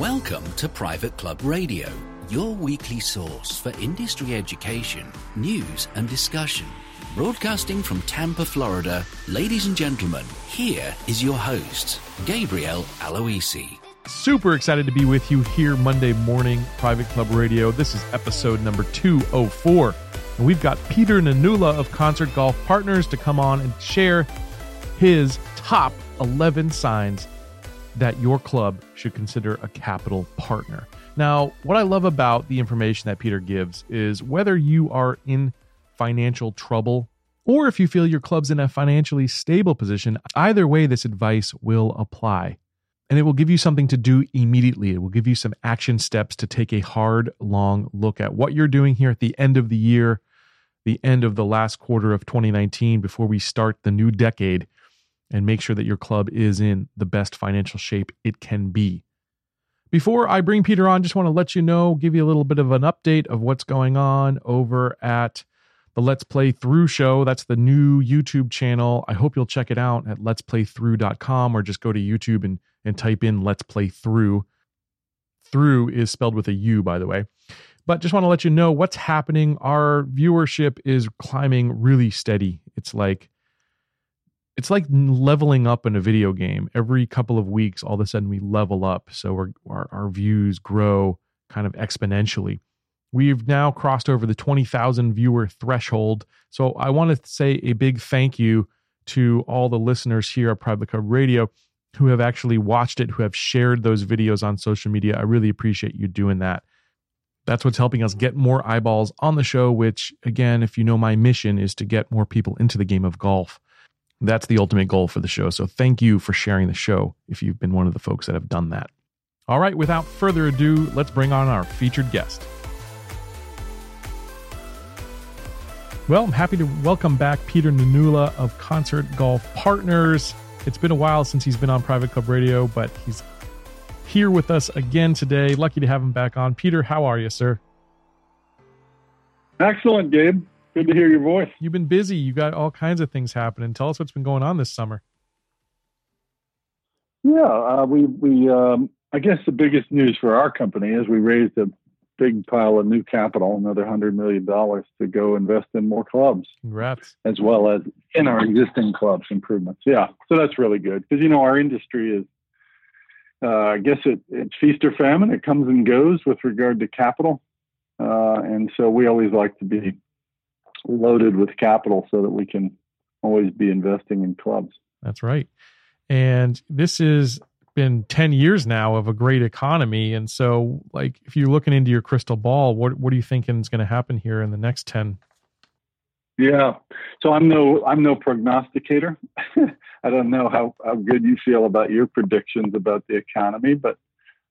Welcome to Private Club Radio, your weekly source for industry education, news, and discussion. Broadcasting from Tampa, Florida, ladies and gentlemen, here is your host, Gabriel Aloisi. Super excited to be with you here Monday morning, Private Club Radio. This is episode number 204. And we've got Peter Nanula of Concert Golf Partners to come on and share his top 11 signs that your club should consider a capital partner. Now, what I love about the information that Peter gives is whether you are in financial trouble or if you feel your club's in a financially stable position, either way, this advice will apply. And it will give you something to do immediately. It will give you some action steps to take a hard, long look at what you're doing here at the end of the year, the end of the last quarter of 2019, before we start the new decade and make sure that your club is in the best financial shape it can be. Before I bring Peter on, just want to let you know, give you a little bit of an update of what's going on over at the Let's Play Through show. That's the new YouTube channel. I hope you'll check it out at letsplaythrough.com or just go to YouTube and, and type in Let's Play Through. Through is spelled with a U, by the way. But just want to let you know what's happening. Our viewership is climbing really steady. It's like it's like leveling up in a video game. Every couple of weeks, all of a sudden we level up. So our, our views grow kind of exponentially. We've now crossed over the 20,000 viewer threshold. So I want to say a big thank you to all the listeners here at Private Club Radio who have actually watched it, who have shared those videos on social media. I really appreciate you doing that. That's what's helping us get more eyeballs on the show, which, again, if you know my mission, is to get more people into the game of golf. That's the ultimate goal for the show. So thank you for sharing the show if you've been one of the folks that have done that. All right, without further ado, let's bring on our featured guest. Well, I'm happy to welcome back Peter Nanula of Concert Golf Partners. It's been a while since he's been on Private Club Radio, but he's here with us again today. Lucky to have him back on. Peter, how are you, sir? Excellent, Gabe. Good to hear your voice. You've been busy. You've got all kinds of things happening. Tell us what's been going on this summer. Yeah, uh, we we um, I guess the biggest news for our company is we raised a big pile of new capital, another hundred million dollars to go invest in more clubs. Congrats. As well as in our existing clubs improvements. Yeah, so that's really good because you know our industry is. Uh, I guess it, it's feast or famine. It comes and goes with regard to capital, uh, and so we always like to be loaded with capital so that we can always be investing in clubs. That's right. And this has been 10 years now of a great economy. And so, like, if you're looking into your crystal ball, what, what are you thinking is going to happen here in the next 10? Yeah. So I'm no, I'm no prognosticator. I don't know how, how good you feel about your predictions about the economy, but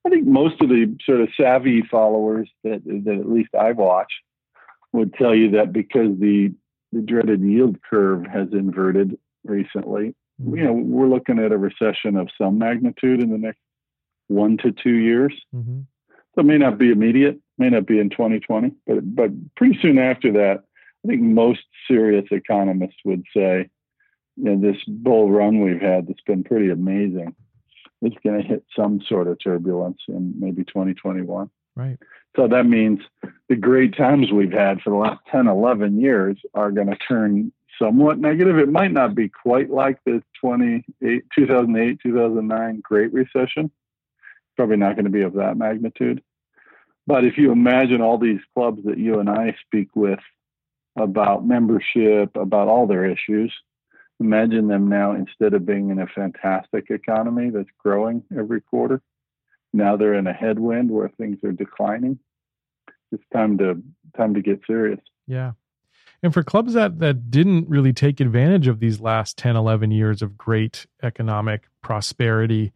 I think most of the sort of savvy followers that, that at least I watch would tell you that because the the dreaded yield curve has inverted recently, mm-hmm. you know, we're looking at a recession of some magnitude in the next one to two years. Mm-hmm. So it may not be immediate, may not be in 2020, but but pretty soon after that, I think most serious economists would say, you know, this bull run we've had that's been pretty amazing, it's going to hit some sort of turbulence in maybe 2021. Right. So that means the great times we've had for the last 10, 11 years are going to turn somewhat negative. It might not be quite like the 2008, 2008, 2009 Great Recession. Probably not going to be of that magnitude. But if you imagine all these clubs that you and I speak with about membership, about all their issues, imagine them now instead of being in a fantastic economy that's growing every quarter, now they're in a headwind where things are declining. It's time to time to get serious. Yeah. And for clubs that that didn't really take advantage of these last 10, 11 years of great economic prosperity,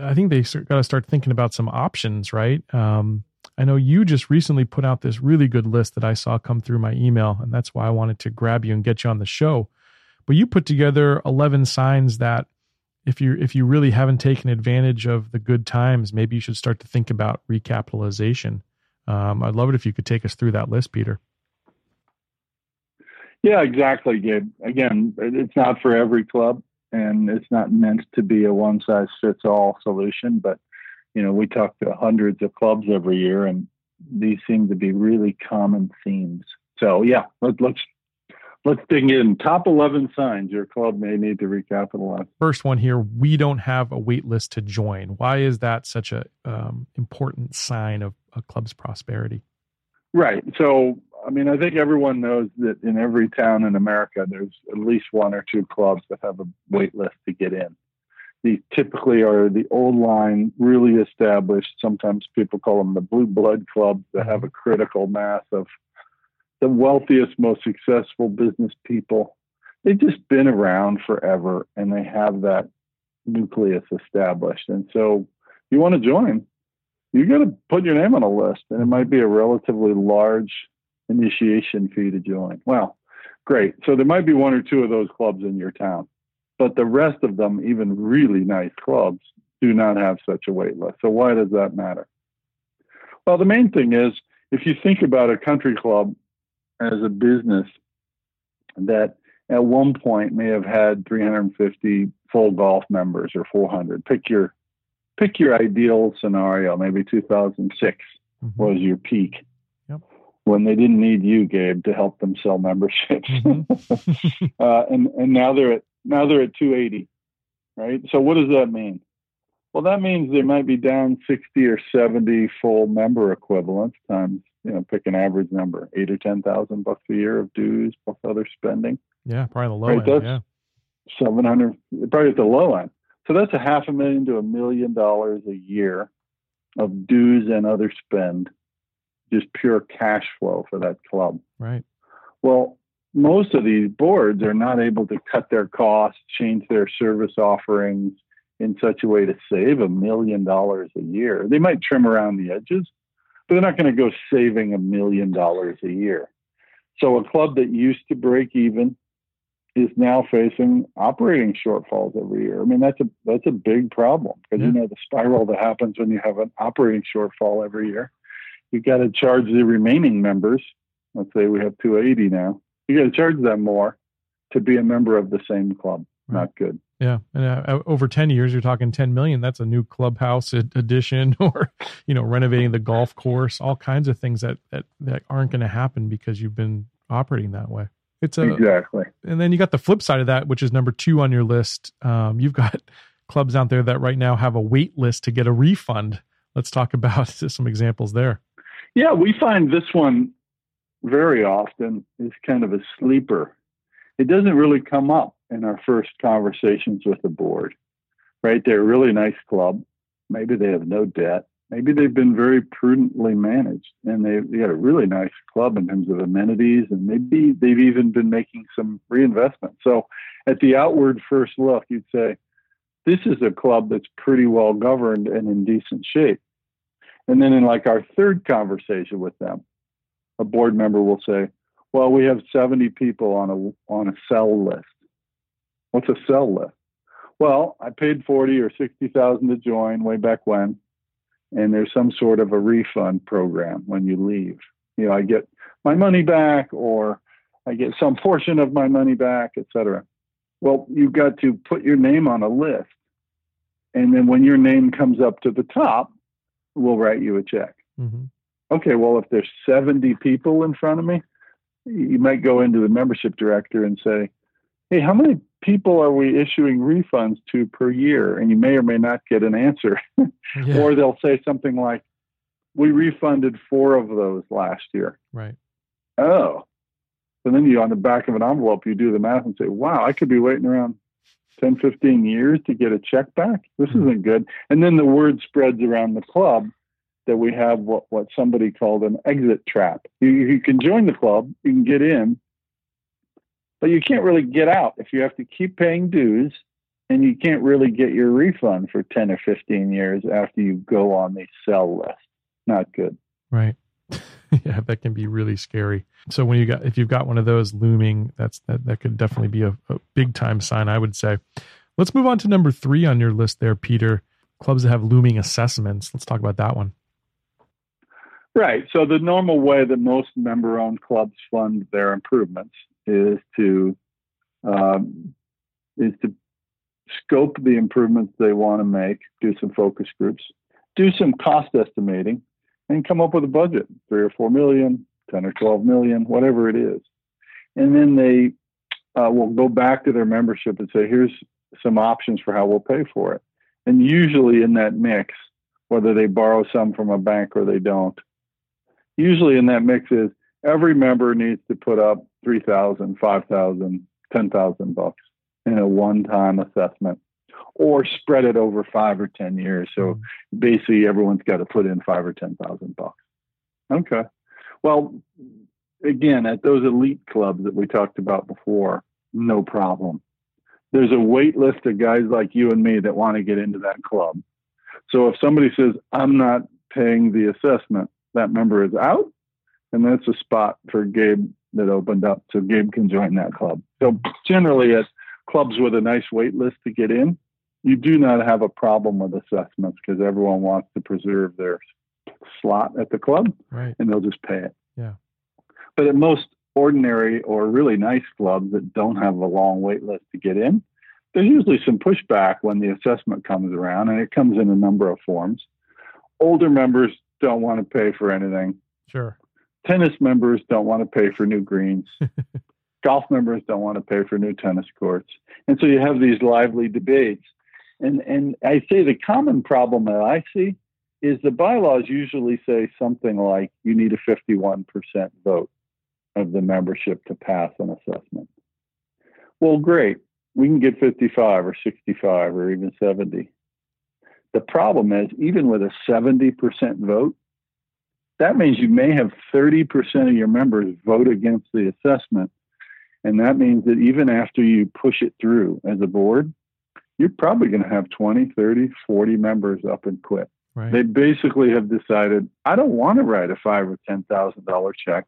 I think they got to start thinking about some options, right? Um, I know you just recently put out this really good list that I saw come through my email, and that's why I wanted to grab you and get you on the show. But you put together 11 signs that if you if you really haven't taken advantage of the good times, maybe you should start to think about recapitalization. Um, I'd love it if you could take us through that list, Peter. Yeah, exactly, Gabe. Again, it's not for every club, and it's not meant to be a one size fits all solution. But you know, we talk to hundreds of clubs every year, and these seem to be really common themes. So yeah, let, let's let's dig in. Top eleven signs your club may need to recapitalize. First one here: we don't have a wait list to join. Why is that such an um, important sign of a club's prosperity? Right. So, I mean, I think everyone knows that in every town in America, there's at least one or two clubs that have a wait list to get in. These typically are the old line, really established. Sometimes people call them the blue blood clubs that have a critical mass of the wealthiest, most successful business people. They've just been around forever and they have that nucleus established. And so you want to join, you got to put your name on a list, and it might be a relatively large initiation fee to join. Well, great. So there might be one or two of those clubs in your town, but the rest of them, even really nice clubs, do not have such a wait list. So why does that matter? Well, the main thing is if you think about a country club as a business that at one point may have had 350 full golf members or 400, pick your pick your ideal scenario. Maybe 2006 mm-hmm. was your peak yep. when they didn't need you, Gabe, to help them sell memberships. Mm-hmm. uh, and and now they're at now they're at 280, right? So what does that mean? Well, that means they might be down 60 or 70 full member equivalents times, you know, pick an average number, eight or 10,000 bucks a year of dues plus other spending. Yeah, probably the low right? end. Yeah. 700, probably at the low end. So that's a half a million to a million dollars a year of dues and other spend, just pure cash flow for that club. Right. Well, most of these boards are not able to cut their costs, change their service offerings in such a way to save a million dollars a year. They might trim around the edges, they're not going to go saving a million dollars a year. So a club that used to break even is now facing operating shortfalls every year. I mean, that's a that's a big problem because yeah. you know the spiral that happens when you have an operating shortfall every year. You got to charge the remaining members. Let's say we have 280 now. You got to charge them more to be a member of the same club. Right. Not good. Yeah, and uh, over ten years, you're talking ten million. That's a new clubhouse addition, or you know, renovating the golf course. All kinds of things that that that aren't going to happen because you've been operating that way. It's a, exactly. And then you got the flip side of that, which is number two on your list. Um, you've got clubs out there that right now have a wait list to get a refund. Let's talk about some examples there. Yeah, we find this one very often is kind of a sleeper. It doesn't really come up in our first conversations with the board, right? They're a really nice club. Maybe they have no debt maybe they've been very prudently managed and they've got a really nice club in terms of amenities and maybe they've even been making some reinvestment. So at the outward first look, you'd say, this is a club that's pretty well governed and in decent shape. And then in like our third conversation with them, a board member will say, well, we have 70 people on a on a sell list. What's a sell list? Well, I paid 40 or 60,000 to join way back when and there's some sort of a refund program when you leave. You know, I get my money back or I get some portion of my money back, et cetera. Well, you've got to put your name on a list. And then when your name comes up to the top, we'll write you a check. Mm-hmm. Okay, well, if there's 70 people in front of me, you might go into the membership director and say, hey, how many people are we issuing refunds to per year? And you may or may not get an answer. yeah. Or they'll say something like, we refunded four of those last year. Right. Oh. And then you, on the back of an envelope, you do the math and say, wow, I could be waiting around 10, 15 years to get a check back. This mm-hmm. isn't good. And then the word spreads around the club that we have what, what somebody called an exit trap. You, you can join the club, you can get in, but you can't really get out if you have to keep paying dues and you can't really get your refund for 10 or 15 years after you go on the sell list. Not good. Right. yeah, that can be really scary. So when you got if you've got one of those looming, that's that that could definitely be a, a big time sign, I would say. Let's move on to number three on your list there, Peter. Clubs that have looming assessments. Let's talk about that one. Right. So the normal way that most member-owned clubs fund their improvements is to um, is to scope the improvements they want to make, do some focus groups, do some cost estimating and come up with a budget, three or four million, 10 or 12 million, whatever it is. And then they uh, will go back to their membership and say, here's some options for how we'll pay for it. And usually in that mix, whether they borrow some from a bank or they don't, usually in that mix is every member needs to put up 3,000, 5,000, 10,000 bucks in a one-time assessment or spread it over five or 10 years. So mm-hmm. basically everyone's got to put in five or 10,000 bucks. Okay. Well, again, at those elite clubs that we talked about before, no problem. There's a wait list of guys like you and me that want to get into that club. So if somebody says, I'm not paying the assessment, that member is out. And that's a spot for Gabe that opened up. So Gabe can join that club. So generally at clubs with a nice wait list to get in, you do not have a problem with assessments because everyone wants to preserve their slot at the club right. and they'll just pay it. Yeah. But at most ordinary or really nice clubs that don't have a long wait list to get in, there's usually some pushback when the assessment comes around, and it comes in a number of forms. Older members don't want to pay for anything. Sure. Tennis members don't want to pay for new greens. Golf members don't want to pay for new tennis courts. And so you have these lively debates. And and I say the common problem that I see is the bylaws usually say something like you need a 51% vote of the membership to pass an assessment. Well, great. We can get 55 or 65 or even 70. The problem is, even with a 70% vote, that means you may have 30% of your members vote against the assessment. And that means that even after you push it through as a board, you're probably going to have 20, 30, 40 members up and quit. Right. They basically have decided, I don't want to write a five or ten thousand dollar check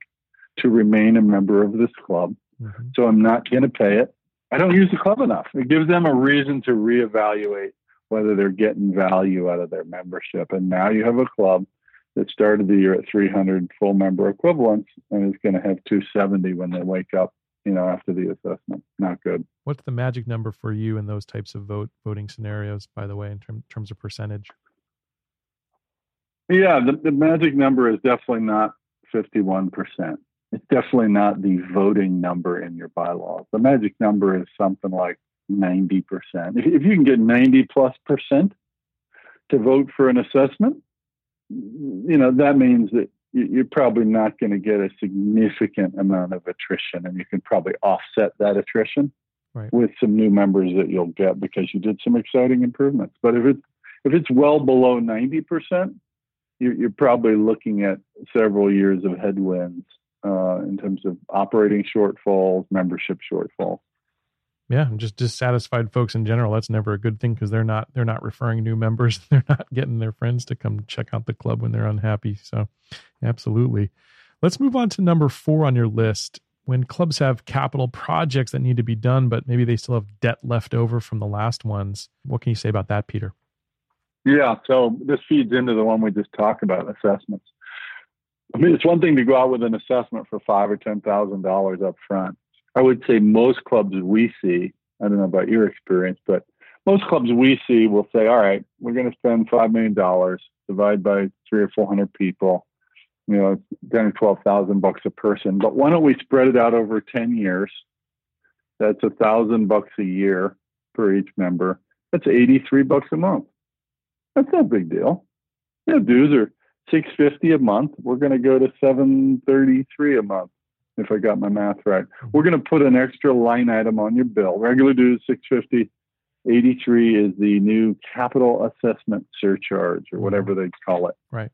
to remain a member of this club. Mm-hmm. So I'm not going to pay it. I don't use the club enough. It gives them a reason to reevaluate whether they're getting value out of their membership. And now you have a club that started the year at 300 full member equivalents and is going to have 270 when they wake up, you know, after the assessment. Not good. What's the magic number for you in those types of vote voting scenarios, by the way, in term, terms of percentage? Yeah, the, the magic number is definitely not 51%. It's definitely not the voting number in your bylaws. The magic number is something like 90%. If, if you can get 90 plus percent to vote for an assessment, you know, that means that you're probably not going to get a significant amount of attrition and you can probably offset that attrition right. with some new members that you'll get because you did some exciting improvements. But if it's if it's well below 90%, you're, you're probably looking at several years of headwinds uh, in terms of operating shortfalls, membership shortfalls. Yeah, just dissatisfied folks in general. That's never a good thing because they're not they're not referring new members. They're not getting their friends to come check out the club when they're unhappy. So, absolutely. Let's move on to number four on your list. When clubs have capital projects that need to be done, but maybe they still have debt left over from the last ones. What can you say about that, Peter? Yeah, so this feeds into the one we just talked about, assessments. I mean, it's one thing to go out with an assessment for five or ten thousand dollars up front. I would say most clubs we see, I don't know about your experience, but most clubs we see will say, all right, we're going to spend five million dollars, divide by three or four hundred people, you know, ten or twelve thousand bucks a person. But why don't we spread it out over ten years? That's a thousand bucks a year for each member. That's eighty-three bucks a month. That's no big deal. Know, dues are six fifty a month. We're going to go to seven thirty three a month, if I got my math right. We're going to put an extra line item on your bill. Regular dues six fifty. 83 is the new capital assessment surcharge or whatever they call it. Right.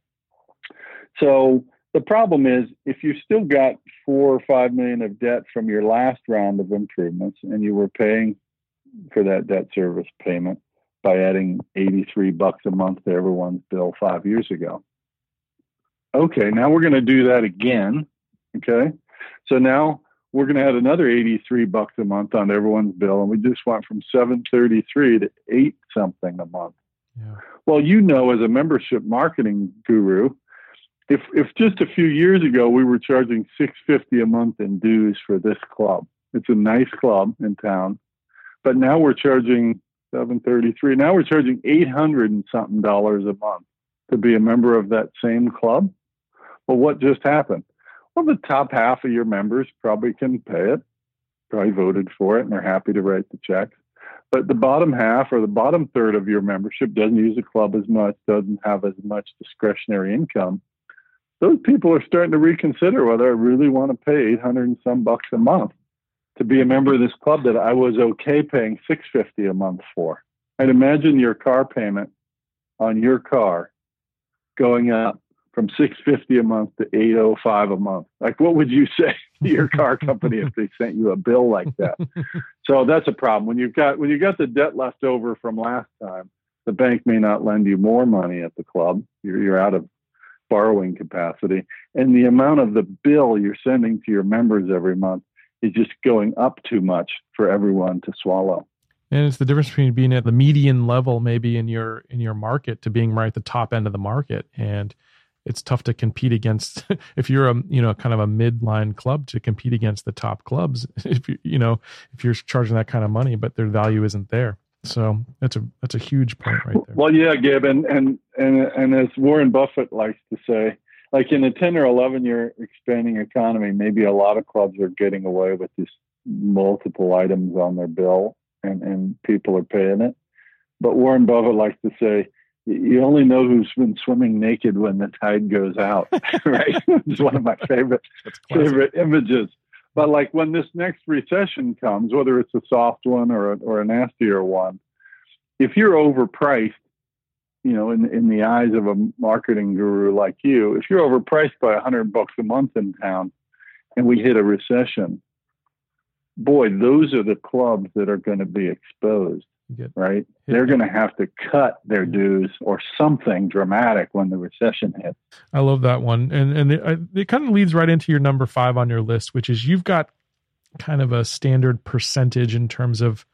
So the problem is if you still got four or five million of debt from your last round of improvements and you were paying for that debt service payment, by adding 83 bucks a month to everyone's bill five years ago. Okay, now we're going to do that again. Okay, so now we're going to add another 83 bucks a month on everyone's bill, and we just went from 733 to eight something a month. Yeah. Well, you know, as a membership marketing guru, if if just a few years ago we were charging 650 a month in dues for this club, it's a nice club in town, but now we're charging 733. Now we're charging 800 and something dollars a month to be a member of that same club. Well, what just happened? Well, the top half of your members probably can pay it, probably voted for it, and they're happy to write the checks. But the bottom half or the bottom third of your membership doesn't use the club as much, doesn't have as much discretionary income. Those people are starting to reconsider whether I really want to pay 800 and some bucks a month to be a member of this club that I was okay paying 650 a month for. I'd imagine your car payment on your car going up from 650 a month to 805 a month. Like what would you say to your car company if they sent you a bill like that? so that's a problem. When you've got when you've got the debt left over from last time, the bank may not lend you more money at the club. You're, you're out of borrowing capacity. And the amount of the bill you're sending to your members every month is just going up too much for everyone to swallow. And it's the difference between being at the median level, maybe in your in your market, to being right at the top end of the market. And it's tough to compete against if you're a you know kind of a midline club to compete against the top clubs if you you know if you're charging that kind of money but their value isn't there. So that's a that's a huge point right there. Well yeah Gabe and and and, and as Warren Buffett likes to say like in a 10 or 11 year expanding economy maybe a lot of clubs are getting away with these multiple items on their bill and and people are paying it. But Warren Buffett likes to say you only know who's been swimming naked when the tide goes out, right? it's one of my favorite favorite images. But like when this next recession comes, whether it's a soft one or a, or a nastier one, if you're overpriced, you know, in in the eyes of a marketing guru like you, if you're overpriced by a hundred bucks a month in town, and we hit a recession, boy, those are the clubs that are going to be exposed right. They're going to have to cut their dues or something dramatic when the recession hits. I love that one, and and it, it kind of leads right into your number five on your list, which is you've got kind of a standard percentage in terms of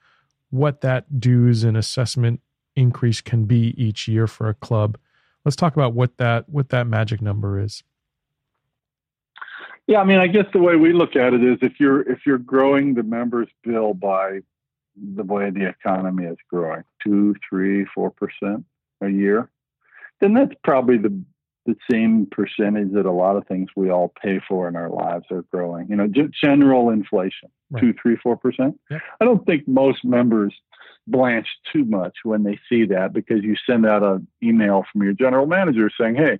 what that dues and assessment increase can be each year for a club. Let's talk about what that what that magic number is. Yeah, I mean, I guess the way we look at it is if you're if you're growing the members bill by the way the economy is growing two, three, four percent a year, then that's probably the the same percentage that a lot of things we all pay for in our lives are growing. You know, general inflation, right. two, three, four percent. Yep. I don't think most members blanch too much when they see that because you send out an email from your general manager saying, "Hey,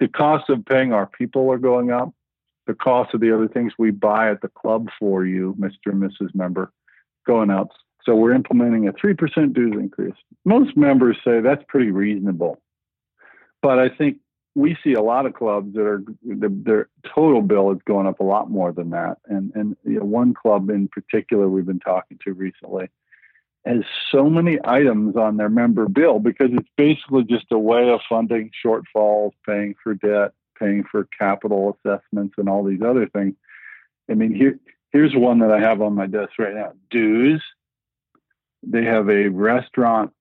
the cost of paying our people are going up. The cost of the other things we buy at the club for you, Mr. and Mrs. Member, going up. So we're implementing a 3% dues increase. Most members say that's pretty reasonable. But I think we see a lot of clubs that are their total bill is going up a lot more than that. And and you know, one club in particular we've been talking to recently has so many items on their member bill because it's basically just a way of funding shortfalls, paying for debt, paying for capital assessments, and all these other things. I mean, here here's one that I have on my desk right now: dues they have a restaurant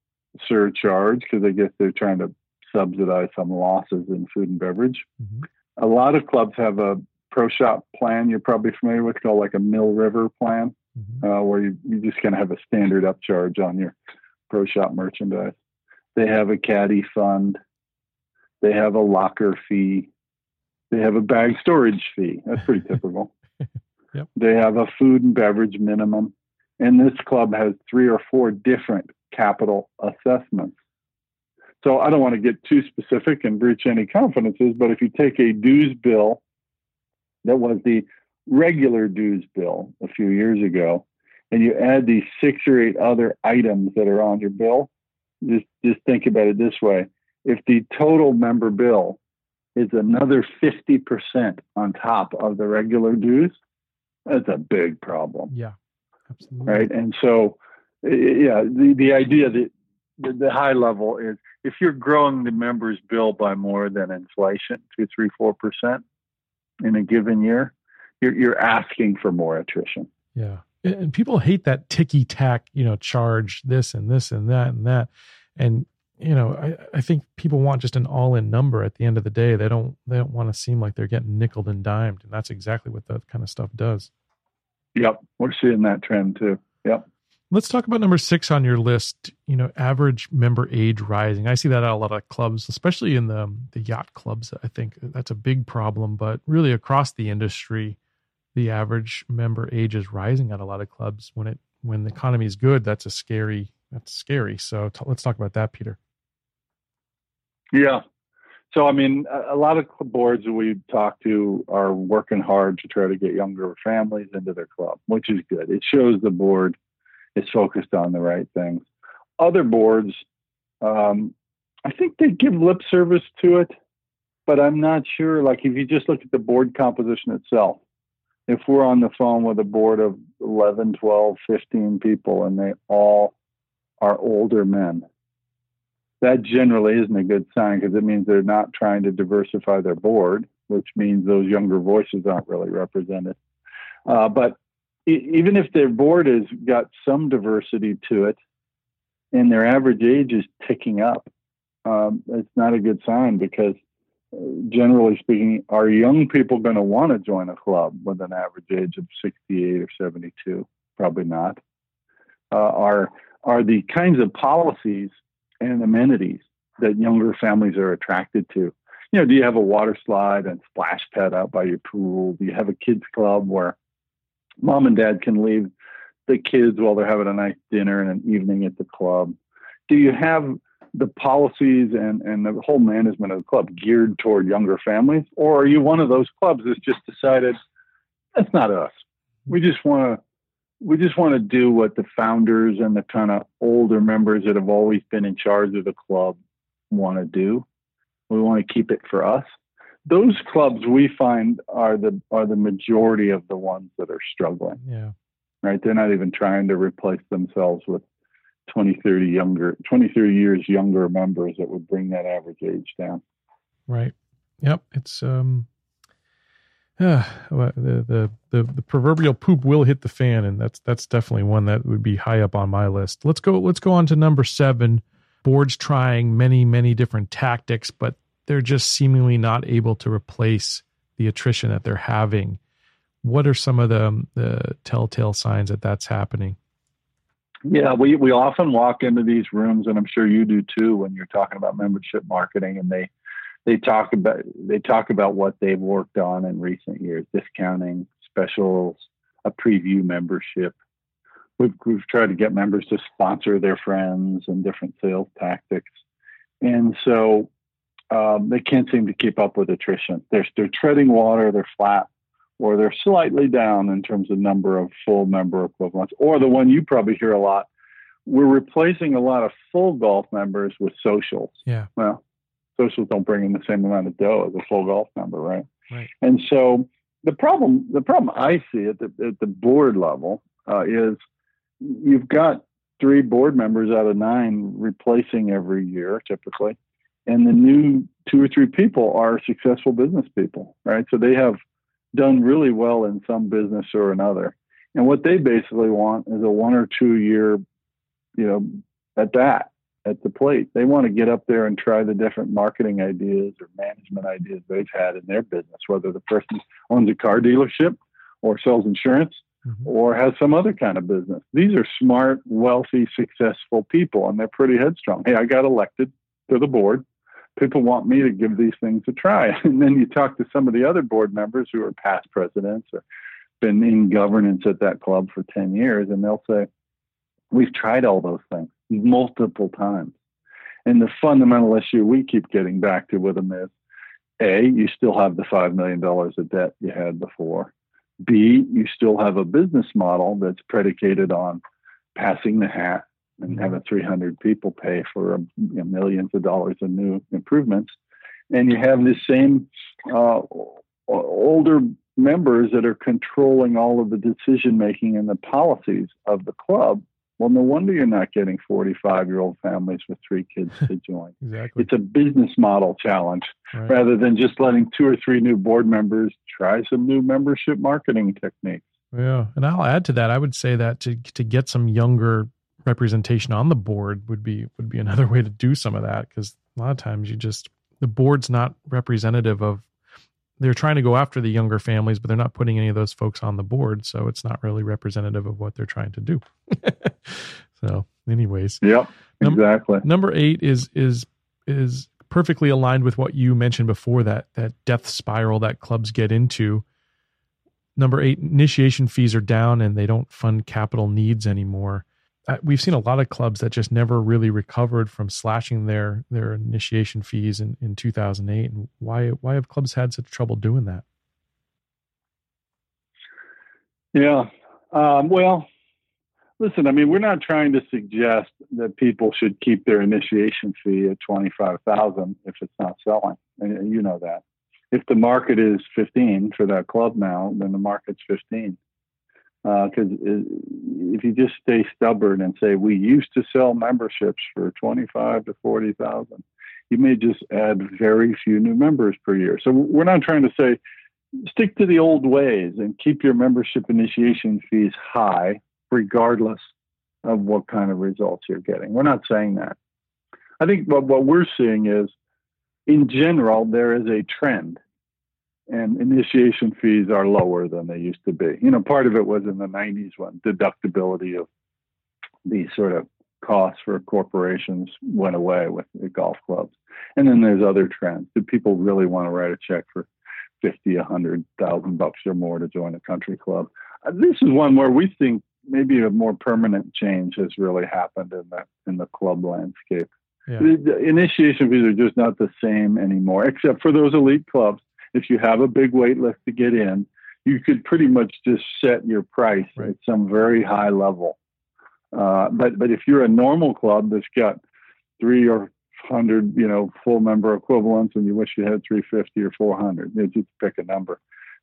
surcharge because I guess they're trying to subsidize some losses in food and beverage. Mm-hmm. A lot of clubs have a pro shop plan you're probably familiar with called like a Mill River plan, mm-hmm. uh, where you, you just kind of have a standard upcharge on your pro shop merchandise. They have a caddy fund. They have a locker fee. They have a bag storage fee. That's pretty typical. yep. They have a food and beverage minimum. And this club has three or four different capital assessments. So I don't want to get too specific and breach any confidences, but if you take a dues bill that was the regular dues bill a few years ago, and you add these six or eight other items that are on your bill, just just think about it this way. If the total member bill is another 50% on top of the regular dues, that's a big problem. Yeah. Absolutely. Right. And so, yeah, the, the idea that the, the high level is if you're growing the members' bill by more than inflation, two, three, four percent in a given year, you're, you're asking for more attrition. Yeah. And people hate that ticky tack, you know, charge this and this and that and that. And, you know, I, I think people want just an all in number at the end of the day. They don't they don't want to seem like they're getting nickel and dimed. And that's exactly what that kind of stuff does. Yep, we're seeing that trend too. Yep. Let's talk about number six on your list. You know, average member age rising. I see that at a lot of clubs, especially in the the yacht clubs. I think that's a big problem, but really across the industry, the average member age is rising at a lot of clubs. When it when the economy is good, that's a scary that's scary. So t- let's talk about that, Peter. Yeah. So, I mean, a, a lot of boards we talk to are working hard to try to get younger families into their club, which is good. It shows the board is focused on the right things. Other boards, um, I think they give lip service to it, but I'm not sure. Like if you just look at the board composition itself, if we're on the phone with a board of 11, 12, 15 people and they all are older men, that generally isn't a good sign because it means they're not trying to diversify their board, which means those younger voices aren't really represented. Uh, but even if their board has got some diversity to it and their average age is ticking up, um, it's not a good sign because uh, generally speaking, are young people going to want to join a club with an average age of 68 or 72? Probably not. Uh, are are the kinds of policies and amenities that younger families are attracted to? You know, do you have a water slide and splash pad out by your pool? Do you have a kids club where mom and dad can leave the kids while they're having a nice dinner and an evening at the club? Do you have the policies and, and the whole management of the club geared toward younger families? Or are you one of those clubs that's just decided that's not us? We just want to we just want to do what the founders and the kind of older members that have always been in charge of the club want to do. We want to keep it for us those clubs we find are the are the majority of the ones that are struggling. Yeah. Right? They're not even trying to replace themselves with 20, 30 younger 20, 30 years younger members that would bring that average age down. Right. Yep. It's um Ah, the, the the the proverbial poop will hit the fan, and that's that's definitely one that would be high up on my list. Let's go. Let's go on to number seven. Boards trying many many different tactics, but they're just seemingly not able to replace the attrition that they're having. What are some of the, the telltale signs that that's happening? Yeah, we, we often walk into these rooms, and I'm sure you do too, when you're talking about membership marketing, and they they talk about they talk about what they've worked on in recent years, discounting, specials, a preview membership. We've, we've tried to get members to sponsor their friends and different sales tactics. And so um, they can't seem to keep up with attrition. They're, they're treading water, they're flat, or they're slightly down in terms of number of full member equivalents. Or the one you probably hear a lot, we're replacing a lot of full golf members with socials. Yeah. Well, socials don't bring in the same amount of dough as a full golf member, right? Right. And so the problem, the problem I see at the, at the board level uh, is you've got three board members out of nine replacing every year, typically and the new two or three people are successful business people, right? So they have done really well in some business or another. And what they basically want is a one or two year, you know, at that, at the plate. They want to get up there and try the different marketing ideas or management ideas they've had in their business, whether the person owns a car dealership or sells insurance mm-hmm. or has some other kind of business. These are smart, wealthy, successful people, and they're pretty headstrong. Hey, I got elected to the board people want me to give these things a try. And then you talk to some of the other board members who are past presidents or been in governance at that club for 10 years, and they'll say, We've tried all those things multiple times. And the fundamental issue we keep getting back to with them is A, you still have the $5 million of debt you had before. B, you still have a business model that's predicated on passing the hat and having 300 people pay for um, you know, millions of dollars in new improvements. And you have the same uh, older members that are controlling all of the decision making and the policies of the club. Well, no wonder you're not getting 45 year old families with three kids to join. exactly. It's a business model challenge right. rather than just letting two or three new board members try some new membership marketing techniques. Yeah, and I'll add to that. I would say that to to get some younger representation on the board would be would be another way to do some of that because a lot of times you just the board's not representative of they're trying to go after the younger families, but they're not putting any of those folks on the board, so it's not really representative of what they're trying to do. so, anyways, yep, exactly. Num- number eight is is is perfectly aligned with what you mentioned before that that death spiral that clubs get into. Number eight, initiation fees are down and they don't fund capital needs anymore. We've seen a lot of clubs that just never really recovered from slashing their their initiation fees in, in 2008. And why why have clubs had such trouble doing that? Yeah, um, well, listen. I mean, we're not trying to suggest that people should keep their initiation fee at twenty five thousand if it's not selling, and you know that. If the market is fifteen for that club now, then the market's fifteen because uh, if you just stay stubborn and say we used to sell memberships for 25 to 40,000 you may just add very few new members per year. So we're not trying to say stick to the old ways and keep your membership initiation fees high regardless of what kind of results you're getting. We're not saying that. I think what, what we're seeing is in general there is a trend and initiation fees are lower than they used to be. You know, part of it was in the 90s when deductibility of these sort of costs for corporations went away with the golf clubs. And then there's other trends. Do people really want to write a check for 50, 100,000 bucks or more to join a country club? Uh, this is one where we think maybe a more permanent change has really happened in the in the club landscape. Yeah. The, the initiation fees are just not the same anymore, except for those elite clubs if you have a big wait list to get in, you could pretty much just set your price right. at some very high level. Uh, but but if you're a normal club that's got three or hundred, you know, full member equivalents, and you wish you had 350 or 400, you just pick a number,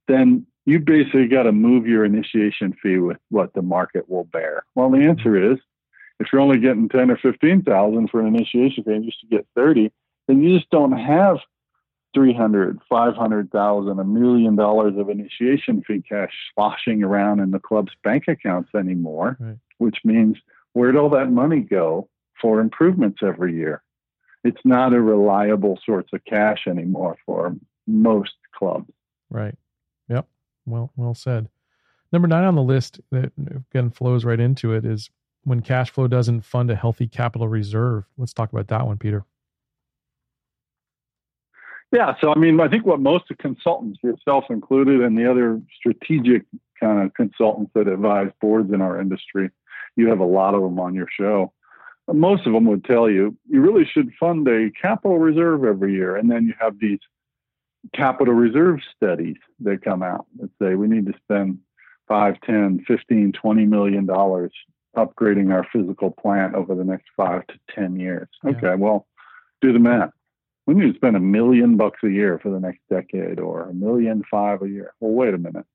then you basically got to move your initiation fee with what the market will bear. Well, the answer is, if you're only getting 10 or 15,000 for an initiation fee, and just to get 30, then you just don't have 300, 500,000, a million dollars of initiation fee cash sloshing around in the club's bank accounts anymore, right. which means where'd all that money go for improvements every year? It's not a reliable source of cash anymore for most clubs. Right. Yep. Well, well said. Number nine on the list that again flows right into it is when cash flow doesn't fund a healthy capital reserve. Let's talk about that one, Peter. Yeah, so I mean, I think what most of consultants, yourself included, and the other strategic kind of consultants that advise boards in our industry, you have a lot of them on your show. Most of them would tell you you really should fund a capital reserve every year, and then you have these capital reserve studies that come out that say we need to spend 5, 10, 15, 20 million dollars upgrading our physical plant over the next five to 10 years. Okay, yeah. well, do the math we need to spend a million bucks a year for the next decade or a million five a year. Well, wait a minute.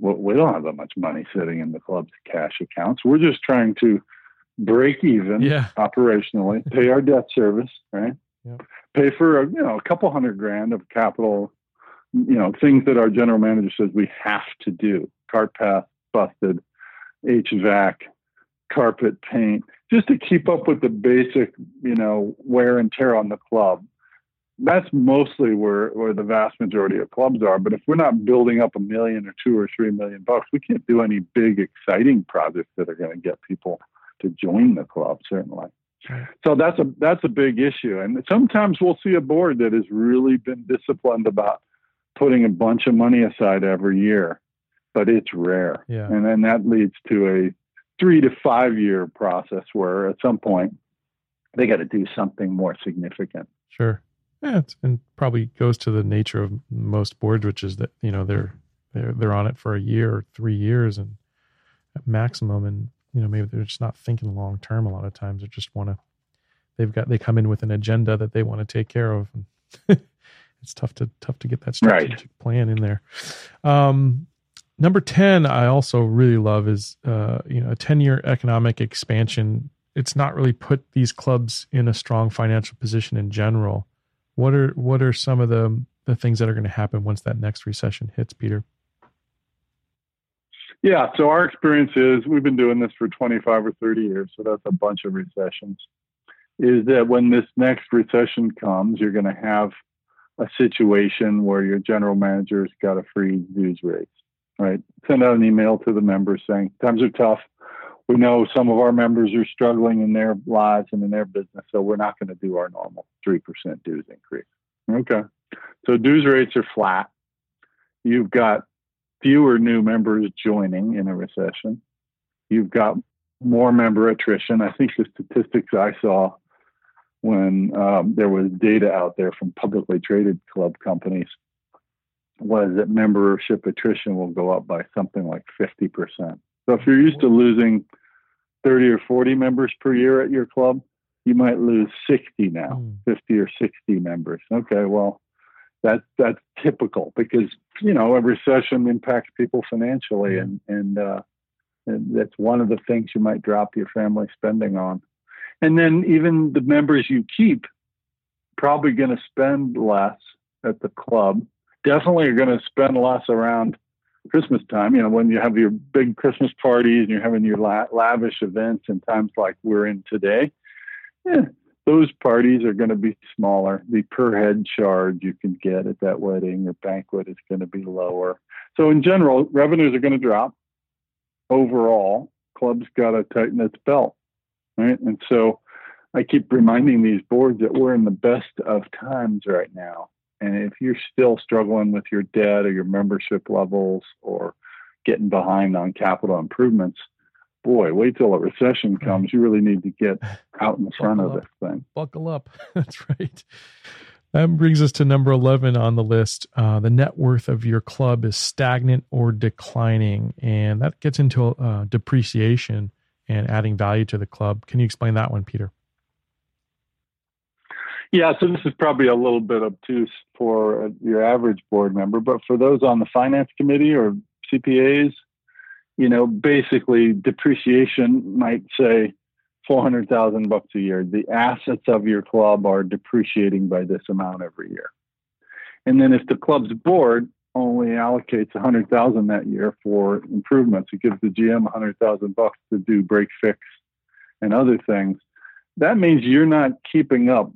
Well, we don't have that much money sitting in the club's cash accounts. We're just trying to break even yeah. operationally, pay our debt service, right? Yep. Pay for you know a couple hundred grand of capital, you know things that our general manager says we have to do. Cart path busted, HVAC, carpet paint, just to keep up with the basic you know wear and tear on the club that's mostly where, where the vast majority of clubs are. But if we're not building up a million or two or three million bucks, we can't do any big, exciting projects that are going to get people to join the club, certainly. So that's a that's a big issue. And sometimes we'll see a board that has really been disciplined about putting a bunch of money aside every year, but it's rare. Yeah. And then that leads to a three to five year process where at some point they got to do something more significant. Sure. Yeah, and probably goes to the nature of most boards, which is that you know they're they're they're on it for a year or three years and at maximum, and you know maybe they're just not thinking long term. A lot of times, they just want to. They've got they come in with an agenda that they want to take care of. And it's tough to tough to get that strategic right. plan in there. Um, number ten, I also really love is uh, you know a ten year economic expansion. It's not really put these clubs in a strong financial position in general what are what are some of the the things that are going to happen once that next recession hits, Peter? Yeah, so our experience is we've been doing this for 25 or 30 years, so that's a bunch of recessions. Is that when this next recession comes, you're going to have a situation where your general manager's got to freeze dues rates, right? Send out an email to the members saying times are tough. We know some of our members are struggling in their lives and in their business, so we're not going to do our normal 3% dues increase. Okay. So dues rates are flat. You've got fewer new members joining in a recession. You've got more member attrition. I think the statistics I saw when um, there was data out there from publicly traded club companies was that membership attrition will go up by something like 50%. So if you're used to losing 30 or 40 members per year at your club, you might lose 60 now, mm. 50 or 60 members. Okay, well, that that's typical because you know a recession impacts people financially, and and, uh, and that's one of the things you might drop your family spending on. And then even the members you keep probably going to spend less at the club. Definitely are going to spend less around Christmas time. You know, when you have your big Christmas parties and you're having your la- lavish events and times like we're in today. Yeah, those parties are going to be smaller. The per head charge you can get at that wedding or banquet is going to be lower. So in general, revenues are going to drop. Overall, clubs got to tighten its belt right? And so I keep reminding these boards that we're in the best of times right now. And if you're still struggling with your debt or your membership levels or getting behind on capital improvements, boy, wait till a recession comes. You really need to get out in front of up. this thing. Buckle up. That's right. That brings us to number 11 on the list. Uh, the net worth of your club is stagnant or declining. And that gets into uh, depreciation and adding value to the club. Can you explain that one, Peter? Yeah, so this is probably a little bit obtuse for uh, your average board member, but for those on the finance committee or CPAs, you know, basically depreciation might say 400,000 bucks a year. The assets of your club are depreciating by this amount every year. And then if the club's board only allocates 100,000 that year for improvements. It gives the GM 100,000 bucks to do break fix and other things. That means you're not keeping up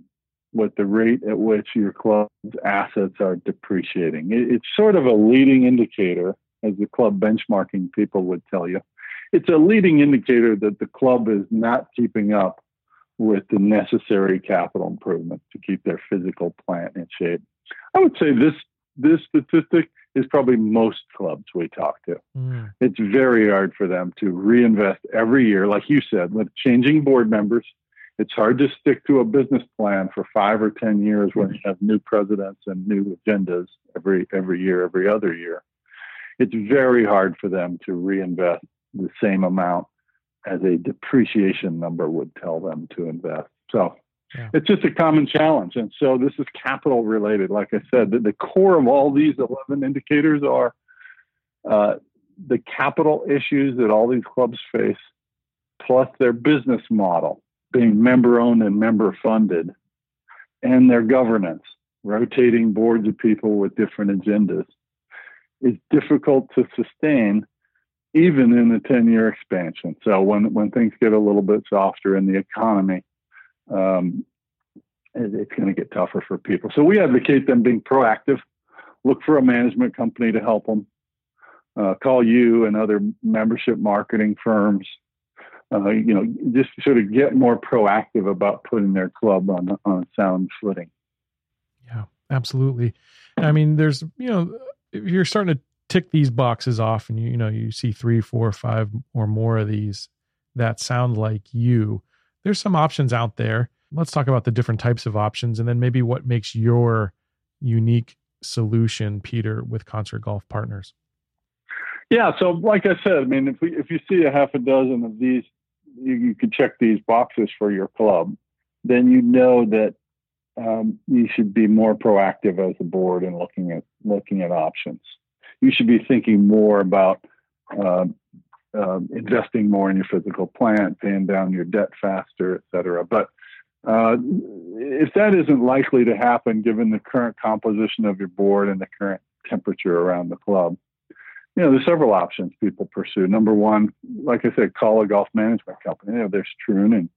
with the rate at which your club's assets are depreciating. It's sort of a leading indicator, as the club benchmarking people would tell you. It's a leading indicator that the club is not keeping up with the necessary capital improvements to keep their physical plant in shape. I would say this this statistic is probably most clubs we talk to. Mm. It's very hard for them to reinvest every year, like you said, with changing board members. It's hard to stick to a business plan for five or ten years when you have new presidents and new agendas every every year, every other year. It's very hard for them to reinvest the same amount as a depreciation number would tell them to invest. So yeah. It's just a common challenge. And so this is capital related. Like I said, the, the core of all these 11 indicators are uh, the capital issues that all these clubs face, plus their business model being member owned and member funded, and their governance, rotating boards of people with different agendas, is difficult to sustain even in the 10 year expansion. So when, when things get a little bit softer in the economy, um, it's going to get tougher for people. So we advocate them being proactive. Look for a management company to help them. Uh, call you and other membership marketing firms. Uh, you know, just sort of get more proactive about putting their club on on sound footing. Yeah, absolutely. I mean, there's you know, if you're starting to tick these boxes off, and you you know you see three, four, five, or more of these that sound like you there's some options out there. Let's talk about the different types of options and then maybe what makes your unique solution, Peter, with Concert Golf Partners. Yeah, so like I said, I mean, if we if you see a half a dozen of these, you, you can check these boxes for your club. Then you know that um, you should be more proactive as a board in looking at looking at options. You should be thinking more about uh, uh, investing more in your physical plant, paying down your debt faster, et cetera. But uh, if that isn't likely to happen, given the current composition of your board and the current temperature around the club, you know, there's several options people pursue. Number one, like I said, call a golf management company. You know, there's Troon and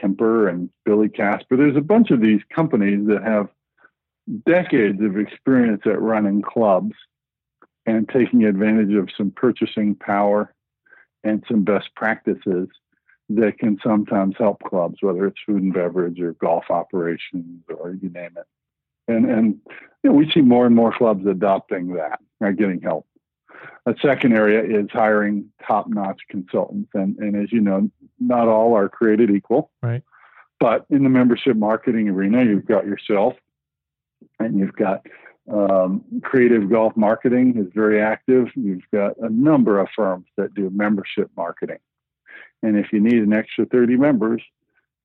Kemper and Billy Casper. There's a bunch of these companies that have decades of experience at running clubs and taking advantage of some purchasing power and some best practices that can sometimes help clubs, whether it's food and beverage or golf operations or you name it. And and you know, we see more and more clubs adopting that, right, getting help. A second area is hiring top-notch consultants, and and as you know, not all are created equal. Right. But in the membership marketing arena, you've got yourself, and you've got um, creative golf marketing is very active. You've got a number of firms that do membership marketing. And if you need an extra 30 members,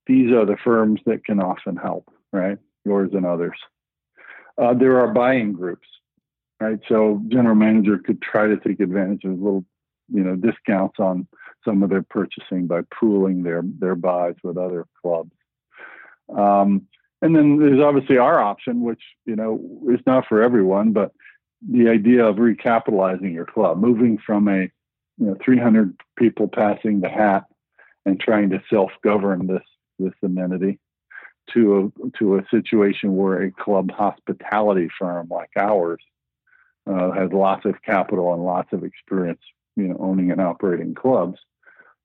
these are the firms that can often help, right? Yours and others. Uh, there are buying groups, right? So general manager could try to take advantage of little, you know, discounts on some of their purchasing by pooling their their buys with other clubs. Um, and then there's obviously our option, which you know is not for everyone, but the idea of recapitalizing your club, moving from a you know 300 people passing the hat and trying to self-govern this this amenity to a to a situation where a club hospitality firm like ours uh, has lots of capital and lots of experience, you know, owning and operating clubs.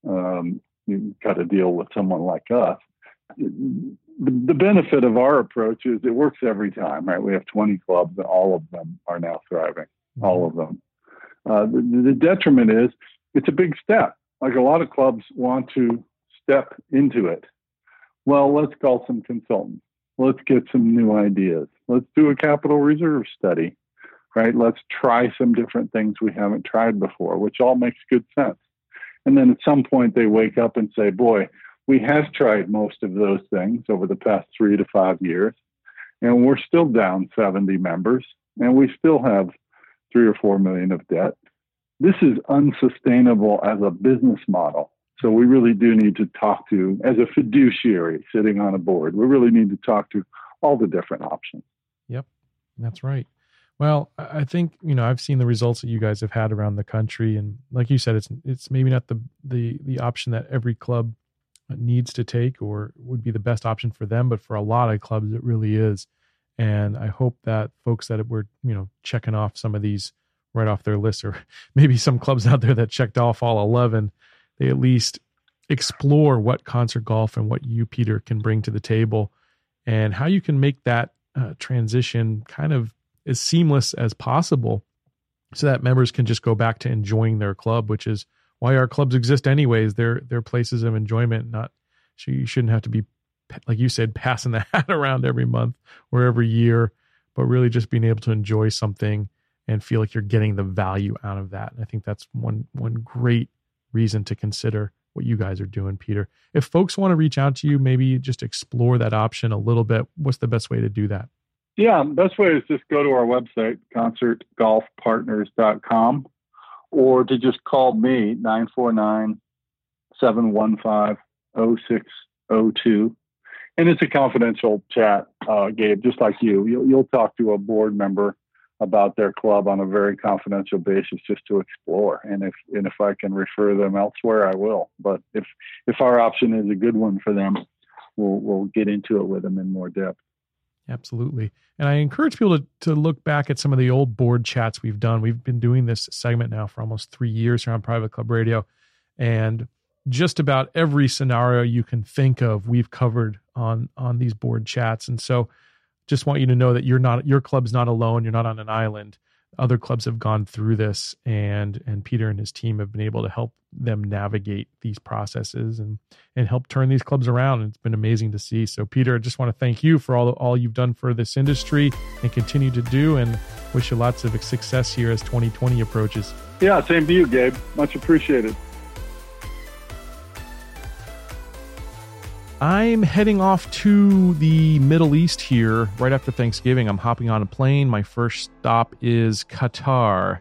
Um, you've got to deal with someone like us the, the benefit of our approach is it works every time, right? We have 20 clubs and all of them are now thriving, mm-hmm. all of them. Uh, the, the detriment is it's a big step. Like a lot of clubs want to step into it. Well, let's call some consultants. Let's get some new ideas. Let's do a capital reserve study, right? Let's try some different things we haven't tried before, which all makes good sense. And then at some point they wake up and say, boy, we have tried most of those things over the past three to five years, and we're still down 70 members, and we still have three or four million of debt. This is unsustainable as a business model. So we really do need to talk to, as a fiduciary sitting on a board, we really need to talk to all the different options. Yep, that's right. Well, I think you know I've seen the results that you guys have had around the country, and like you said, it's it's maybe not the the the option that every club needs to take or would be the best option for them. But for a lot of clubs, it really is. And I hope that folks that were, you know, checking off some of these right off their list, or maybe some clubs out there that checked off all 11, they at least explore what concert golf and what you, Peter, can bring to the table and how you can make that uh, transition kind of as seamless as possible so that members can just go back to enjoying their club, which is why our clubs exist anyways. They're they're places of enjoyment, not so you shouldn't have to be like you said passing the hat around every month or every year, but really just being able to enjoy something and feel like you're getting the value out of that. And I think that's one one great reason to consider what you guys are doing, Peter. If folks want to reach out to you, maybe just explore that option a little bit. What's the best way to do that? Yeah, best way is just go to our website, concertgolfpartners.com or to just call me 949 715 0602. And it's a confidential chat, uh, Gabe, just like you. You'll, you'll talk to a board member about their club on a very confidential basis just to explore. And if and if I can refer them elsewhere, I will. But if if our option is a good one for them, we'll we'll get into it with them in more depth. Absolutely. And I encourage people to, to look back at some of the old board chats we've done. We've been doing this segment now for almost three years here on Private Club Radio. And just about every scenario you can think of, we've covered on on these board chats. And so just want you to know that you're not your club's not alone. You're not on an island other clubs have gone through this and and Peter and his team have been able to help them navigate these processes and and help turn these clubs around. And it's been amazing to see. So Peter I just want to thank you for all all you've done for this industry and continue to do and wish you lots of success here as 2020 approaches. Yeah same to you Gabe. Much appreciated I'm heading off to the Middle East here right after Thanksgiving. I'm hopping on a plane. My first stop is Qatar.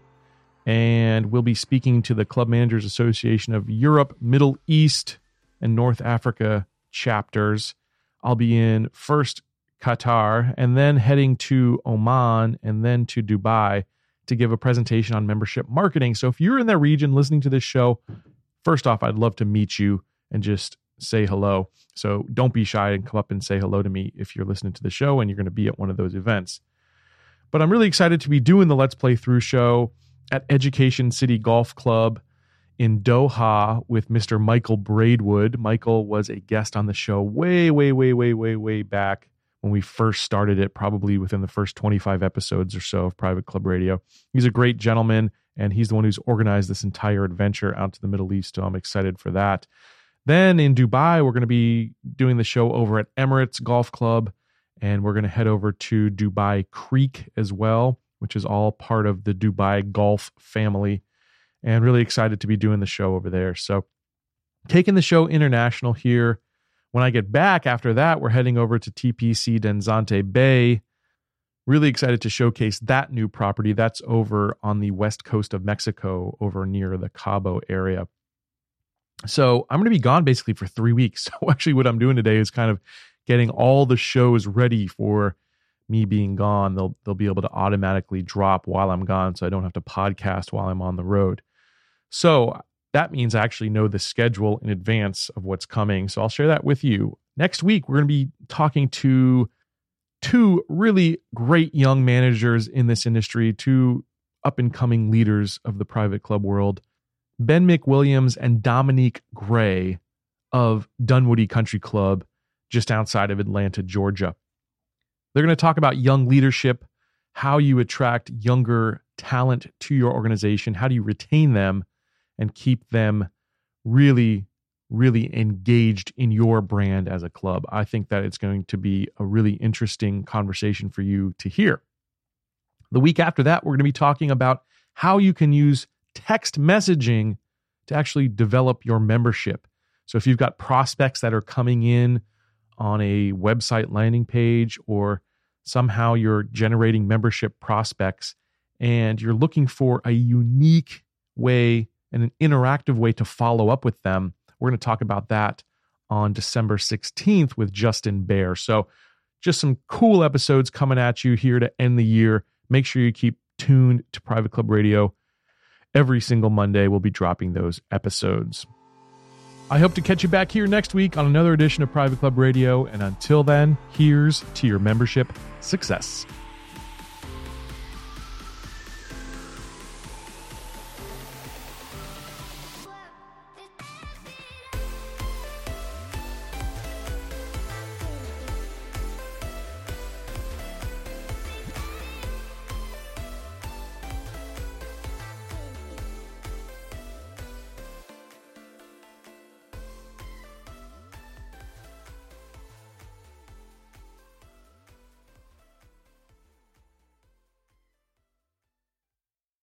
And we'll be speaking to the Club Managers Association of Europe, Middle East, and North Africa chapters. I'll be in first Qatar and then heading to Oman and then to Dubai to give a presentation on membership marketing. So if you're in that region listening to this show, first off, I'd love to meet you and just say hello. So don't be shy and come up and say hello to me if you're listening to the show and you're going to be at one of those events. But I'm really excited to be doing the Let's Play Through show at Education City Golf Club in Doha with Mr. Michael Braidwood. Michael was a guest on the show way, way, way, way, way, way back when we first started it, probably within the first 25 episodes or so of Private Club Radio. He's a great gentleman, and he's the one who's organized this entire adventure out to the Middle East. So I'm excited for that. Then in Dubai, we're going to be doing the show over at Emirates Golf Club, and we're going to head over to Dubai Creek as well, which is all part of the Dubai Golf family. And really excited to be doing the show over there. So, taking the show international here. When I get back after that, we're heading over to TPC Danzante Bay. Really excited to showcase that new property. That's over on the west coast of Mexico, over near the Cabo area. So I'm going to be gone basically for three weeks. So actually, what I'm doing today is kind of getting all the shows ready for me being gone. They'll they'll be able to automatically drop while I'm gone, so I don't have to podcast while I'm on the road. So that means I actually know the schedule in advance of what's coming. So I'll share that with you. Next week, we're going to be talking to two really great young managers in this industry, two up and coming leaders of the private club world. Ben McWilliams and Dominique Gray of Dunwoody Country Club, just outside of Atlanta, Georgia. They're going to talk about young leadership, how you attract younger talent to your organization, how do you retain them and keep them really, really engaged in your brand as a club. I think that it's going to be a really interesting conversation for you to hear. The week after that, we're going to be talking about how you can use text messaging to actually develop your membership. So if you've got prospects that are coming in on a website landing page or somehow you're generating membership prospects and you're looking for a unique way and an interactive way to follow up with them, we're going to talk about that on December 16th with Justin Bear. So just some cool episodes coming at you here to end the year. Make sure you keep tuned to Private Club Radio Every single Monday, we'll be dropping those episodes. I hope to catch you back here next week on another edition of Private Club Radio. And until then, here's to your membership success.